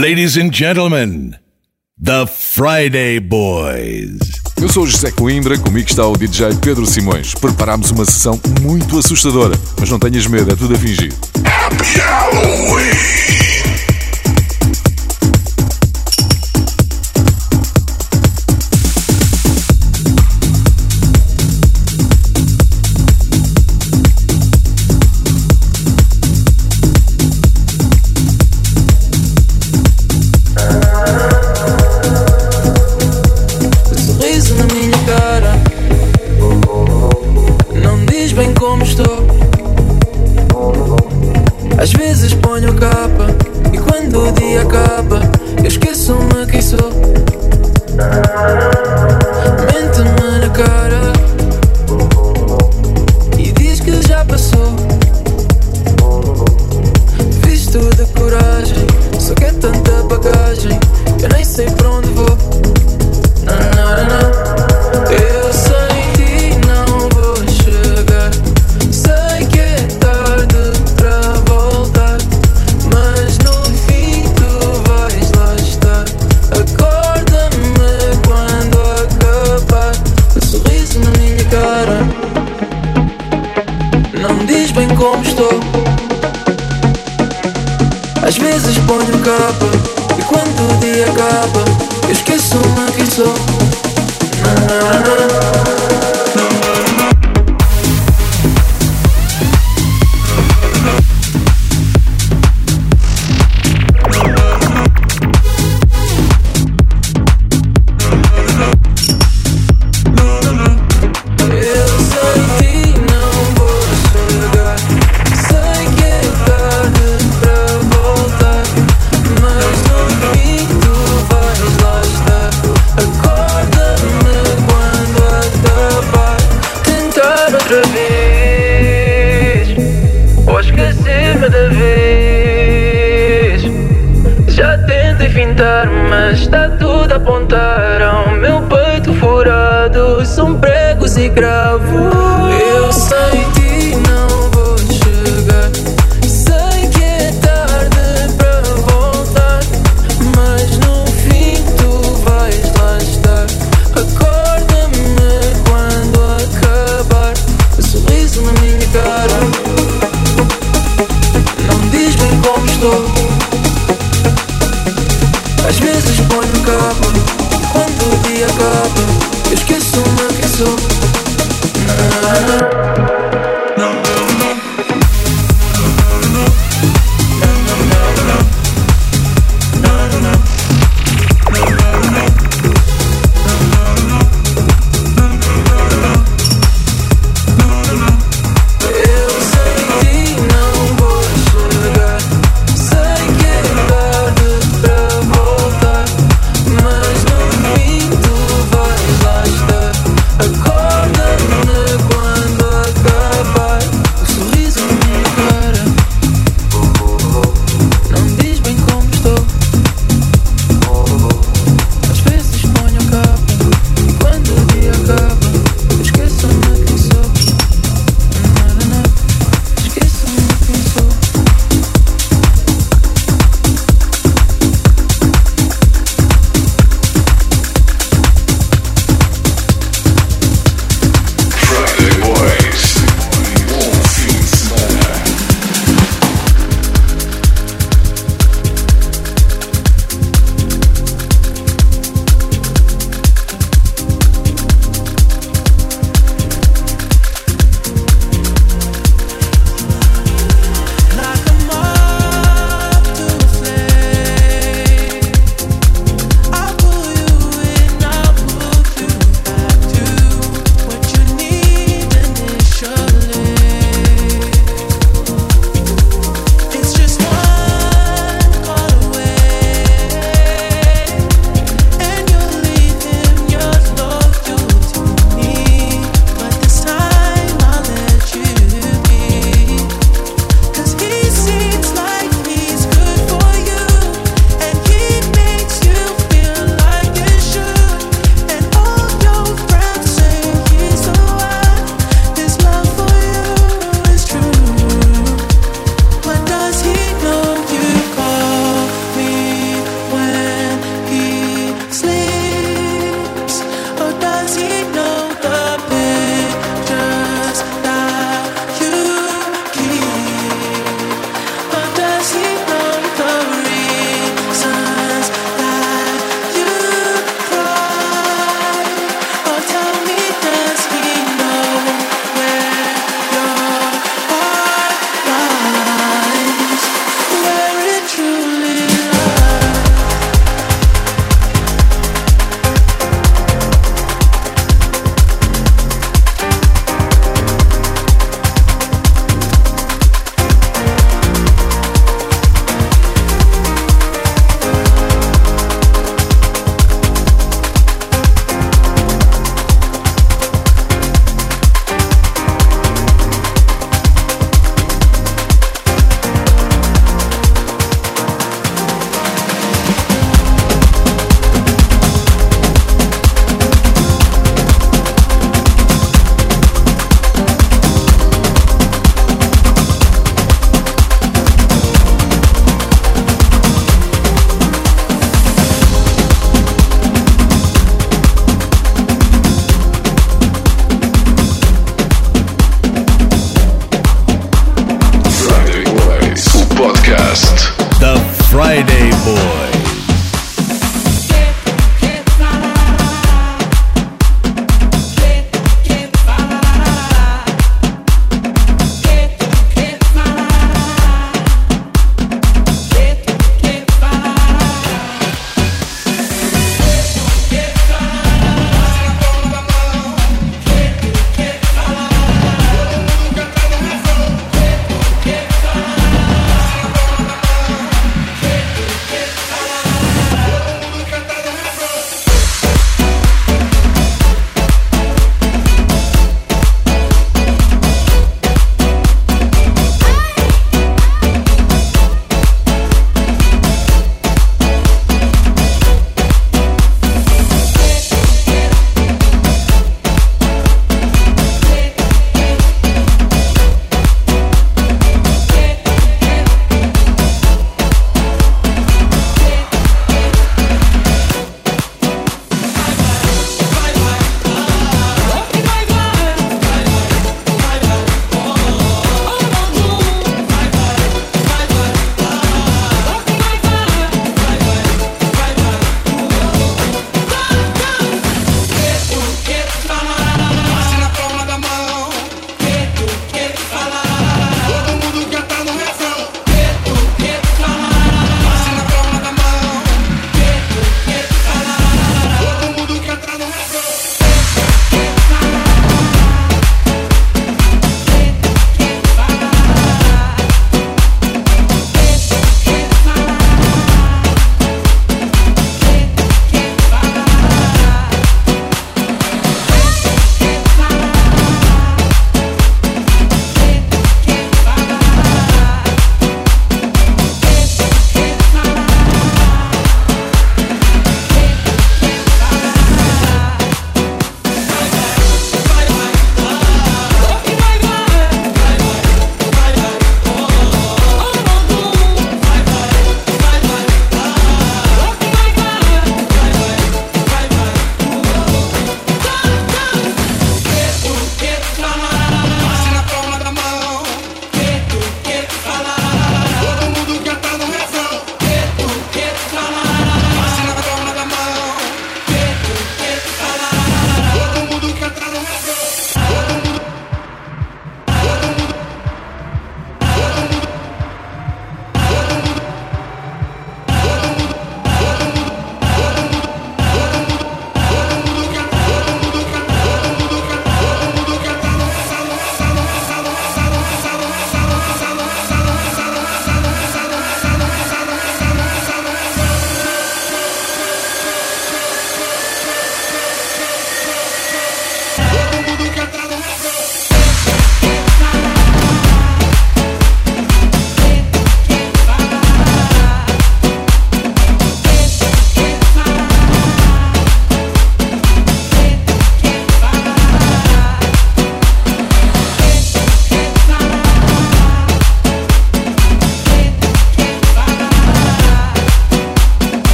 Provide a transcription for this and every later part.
Ladies and gentlemen, the Friday Boys. Eu sou o José Coimbra, comigo está o DJ Pedro Simões. Preparámos uma sessão muito assustadora, mas não tenhas medo, é tudo a fingir. Happy Halloween!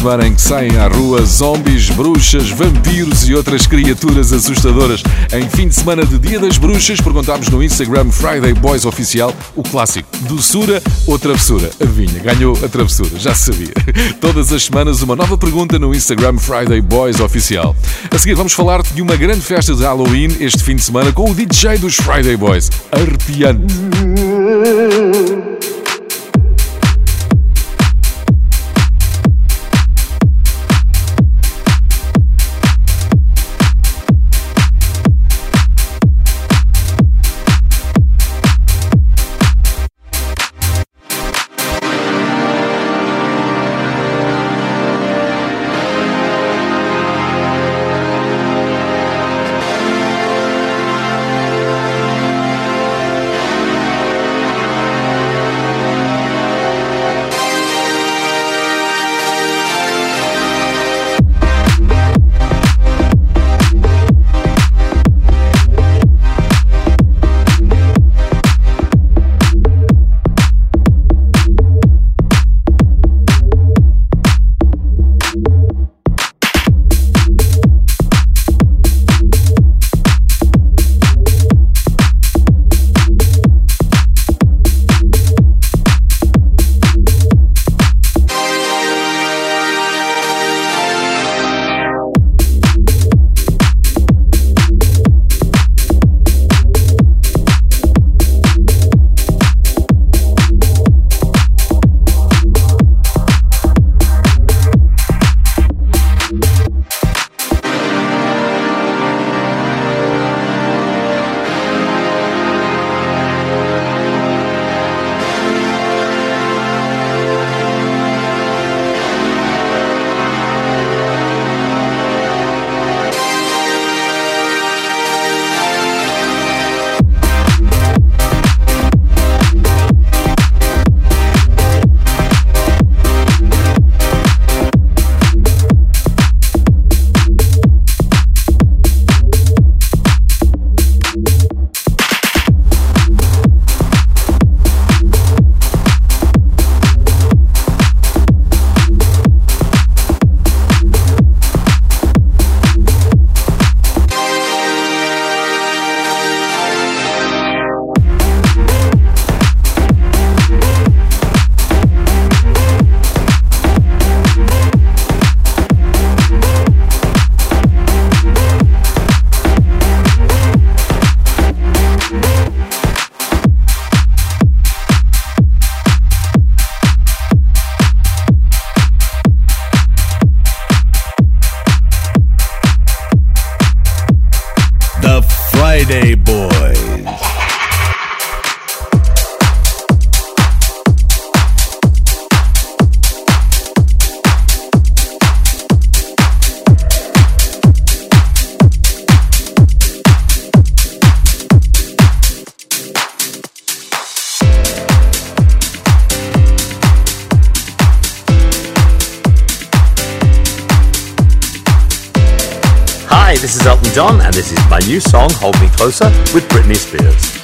Semana em que saem à rua zombies, bruxas, vampiros e outras criaturas assustadoras. Em fim de semana de Dia das Bruxas, perguntámos no Instagram Friday Boys Oficial o clássico: doçura ou travessura? Adivinha, ganhou a travessura, já sabia. Todas as semanas uma nova pergunta no Instagram Friday Boys Oficial. A seguir vamos falar de uma grande festa de Halloween este fim de semana com o DJ dos Friday Boys. Arrepiante. is Elton John, and this is my new song, Hold Me Closer, with Britney Spears.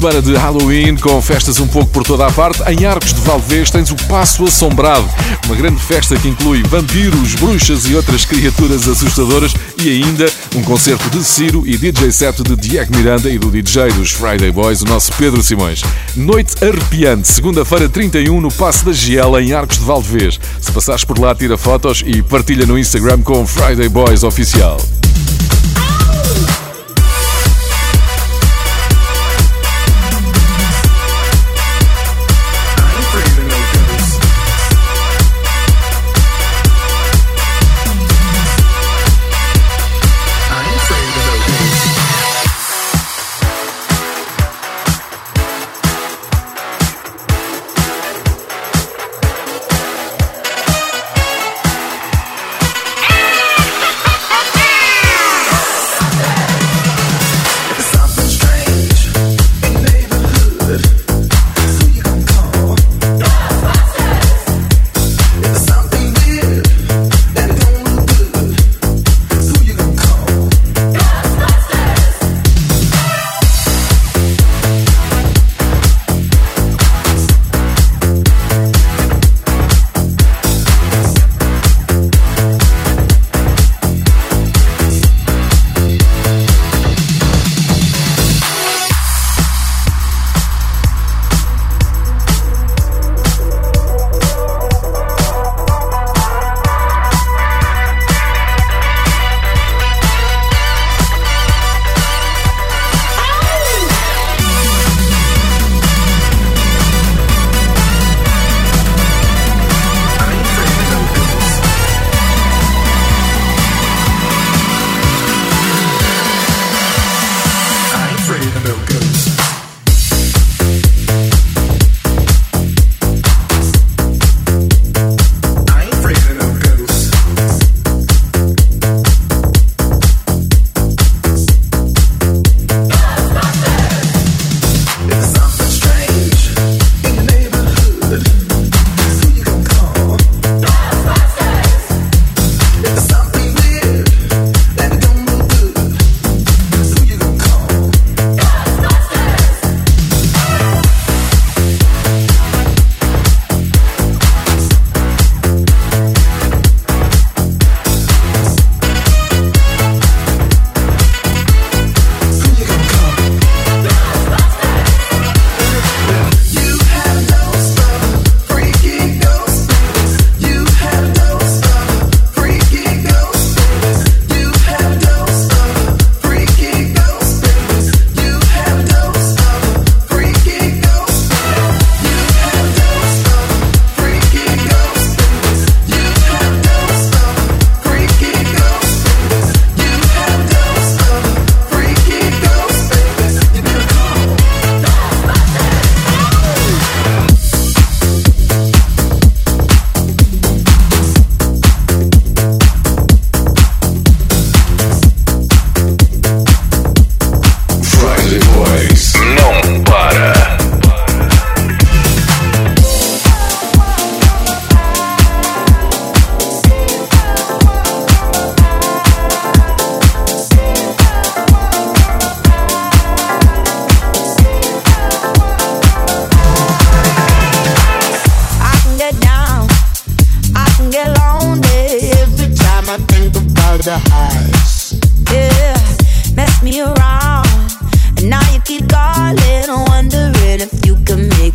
Semana de Halloween, com festas um pouco por toda a parte. Em Arcos de Valdevez tens o Passo Assombrado, uma grande festa que inclui vampiros, bruxas e outras criaturas assustadoras e ainda um concerto de Ciro e DJ set de Diego Miranda e do DJ dos Friday Boys, o nosso Pedro Simões. Noite arrepiante, segunda-feira 31 no Passo da Giela, em Arcos de Valdevez. Se passares por lá, tira fotos e partilha no Instagram com Friday Boys Oficial.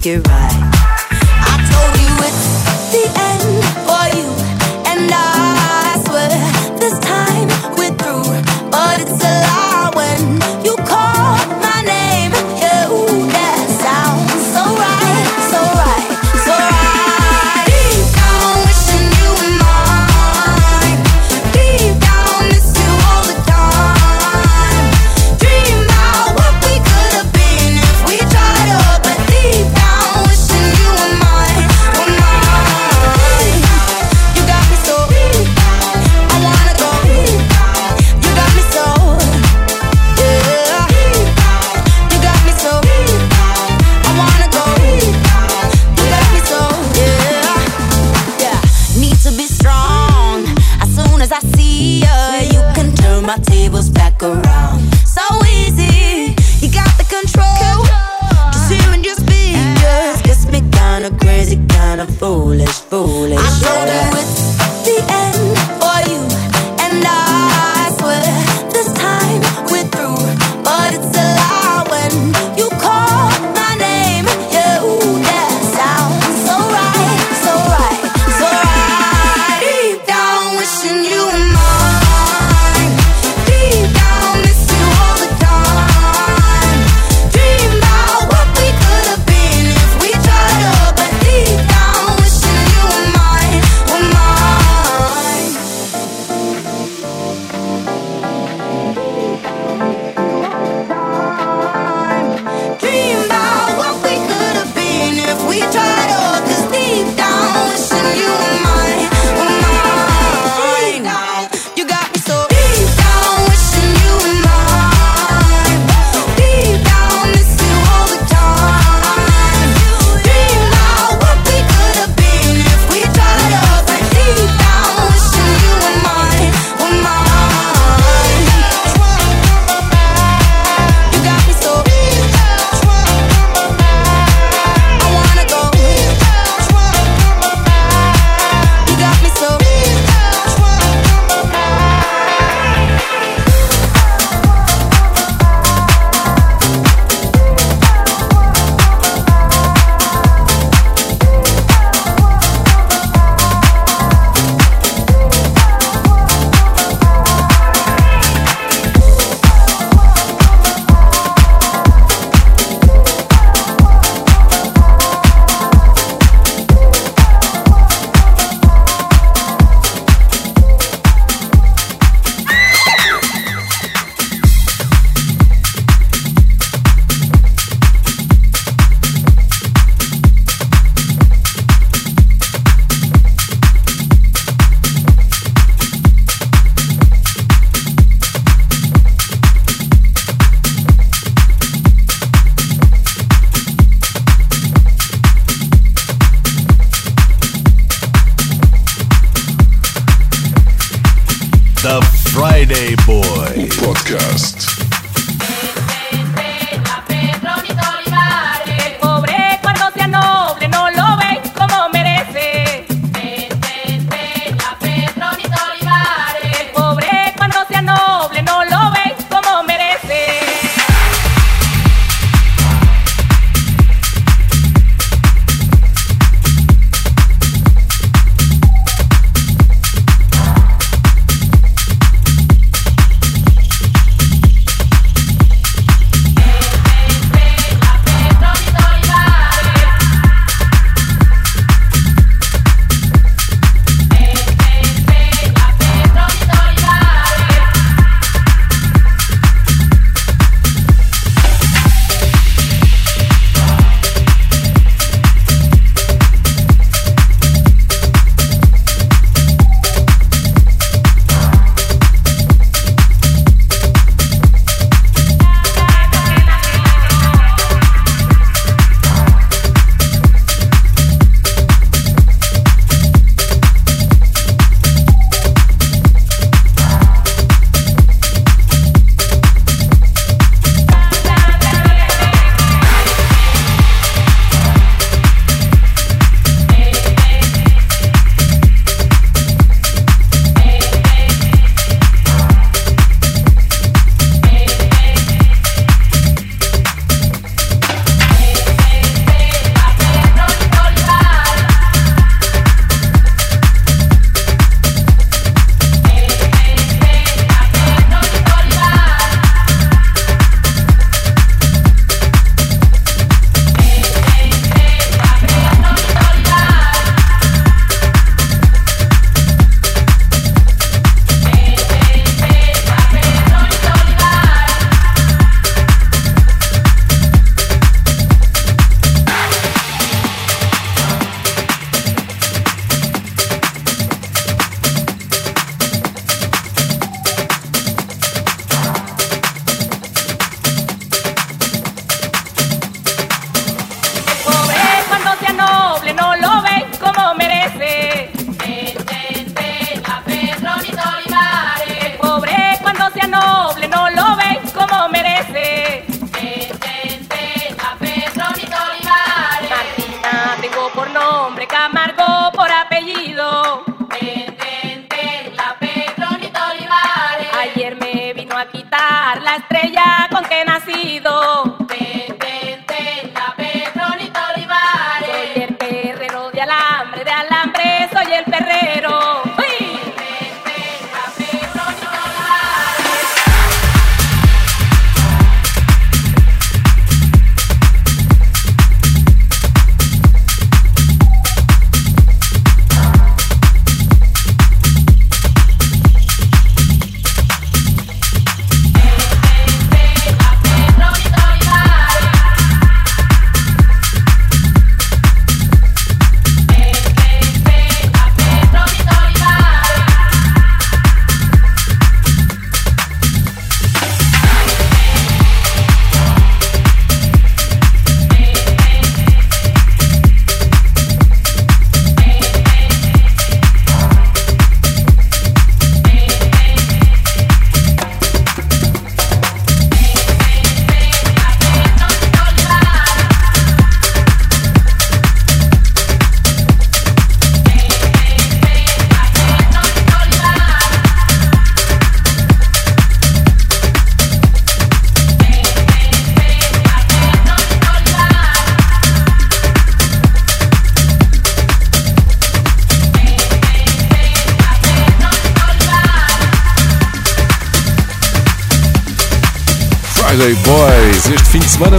It right. Friday Boy Podcast.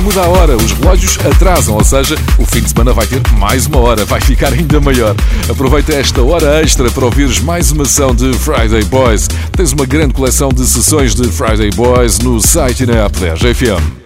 Muda a hora, os relógios atrasam, ou seja, o fim de semana vai ter mais uma hora, vai ficar ainda maior. Aproveita esta hora extra para ouvires mais uma sessão de Friday Boys. Tens uma grande coleção de sessões de Friday Boys no site e na app da RFM.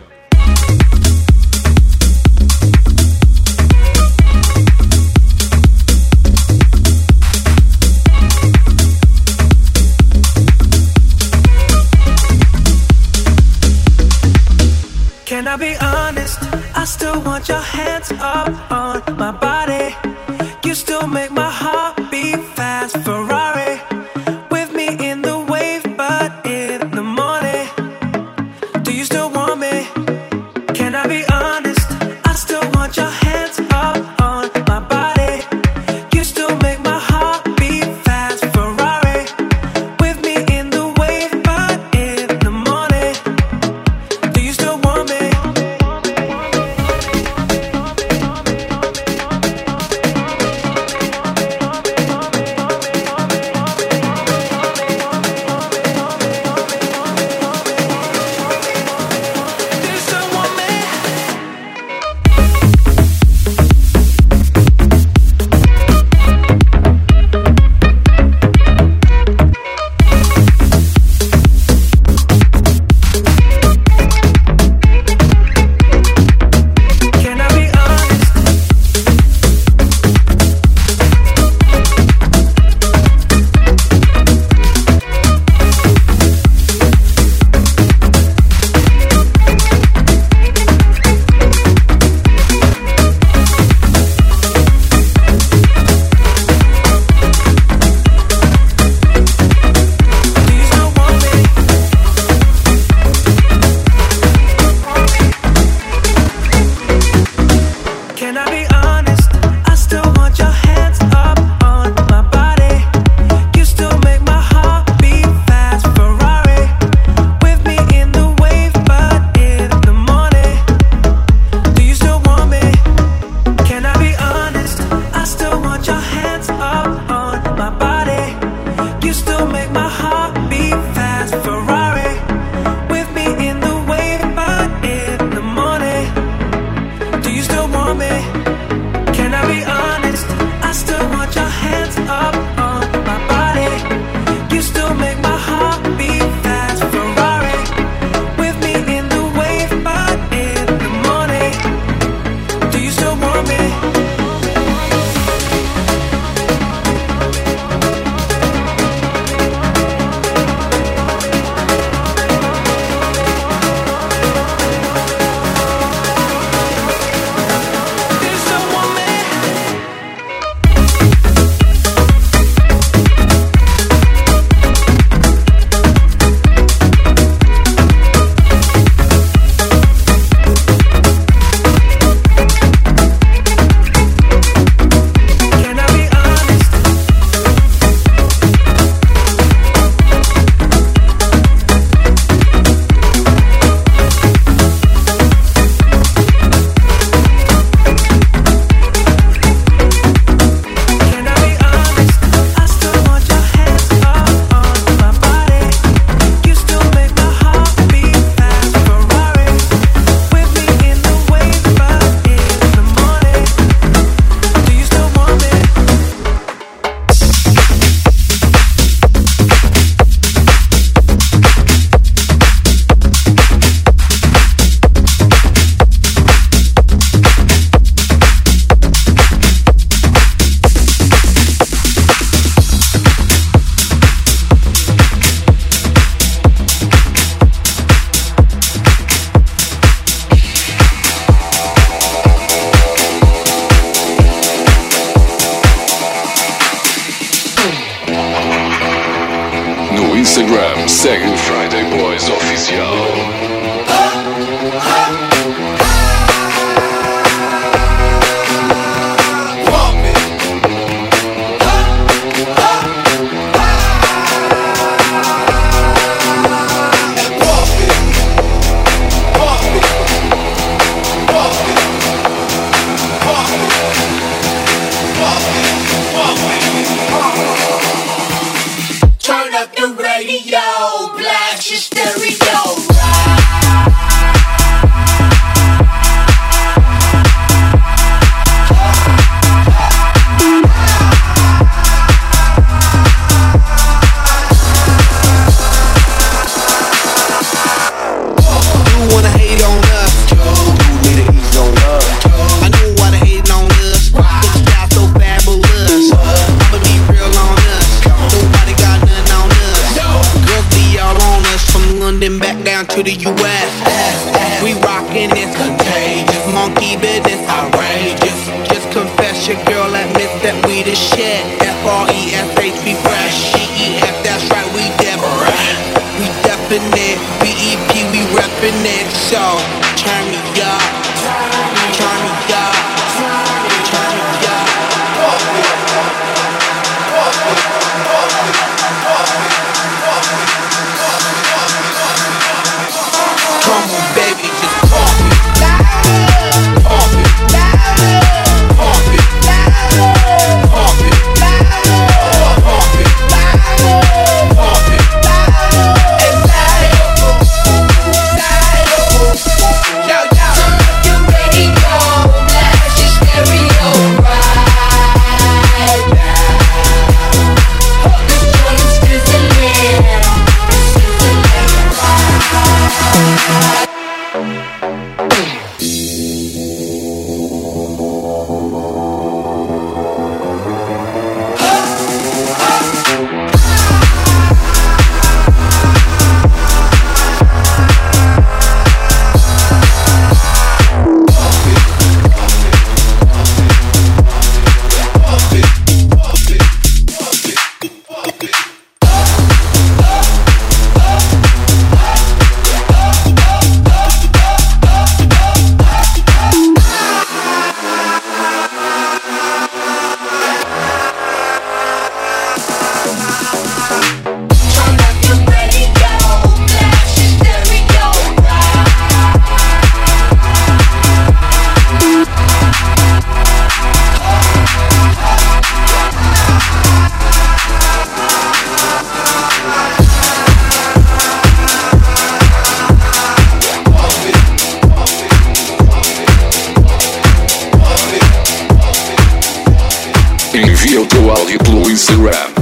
Envia o teu áudio pelo Instagram.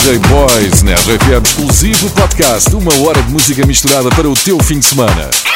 Friday Boys na RFM exclusivo podcast, uma hora de música misturada para o teu fim de semana.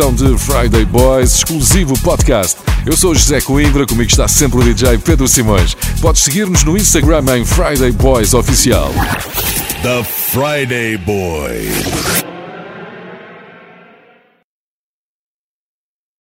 edição de Friday Boys, exclusivo podcast. Eu sou José Coimbra, comigo está sempre o DJ Pedro Simões. Podes seguir-nos no Instagram em Friday Boys Oficial. The Friday Boys.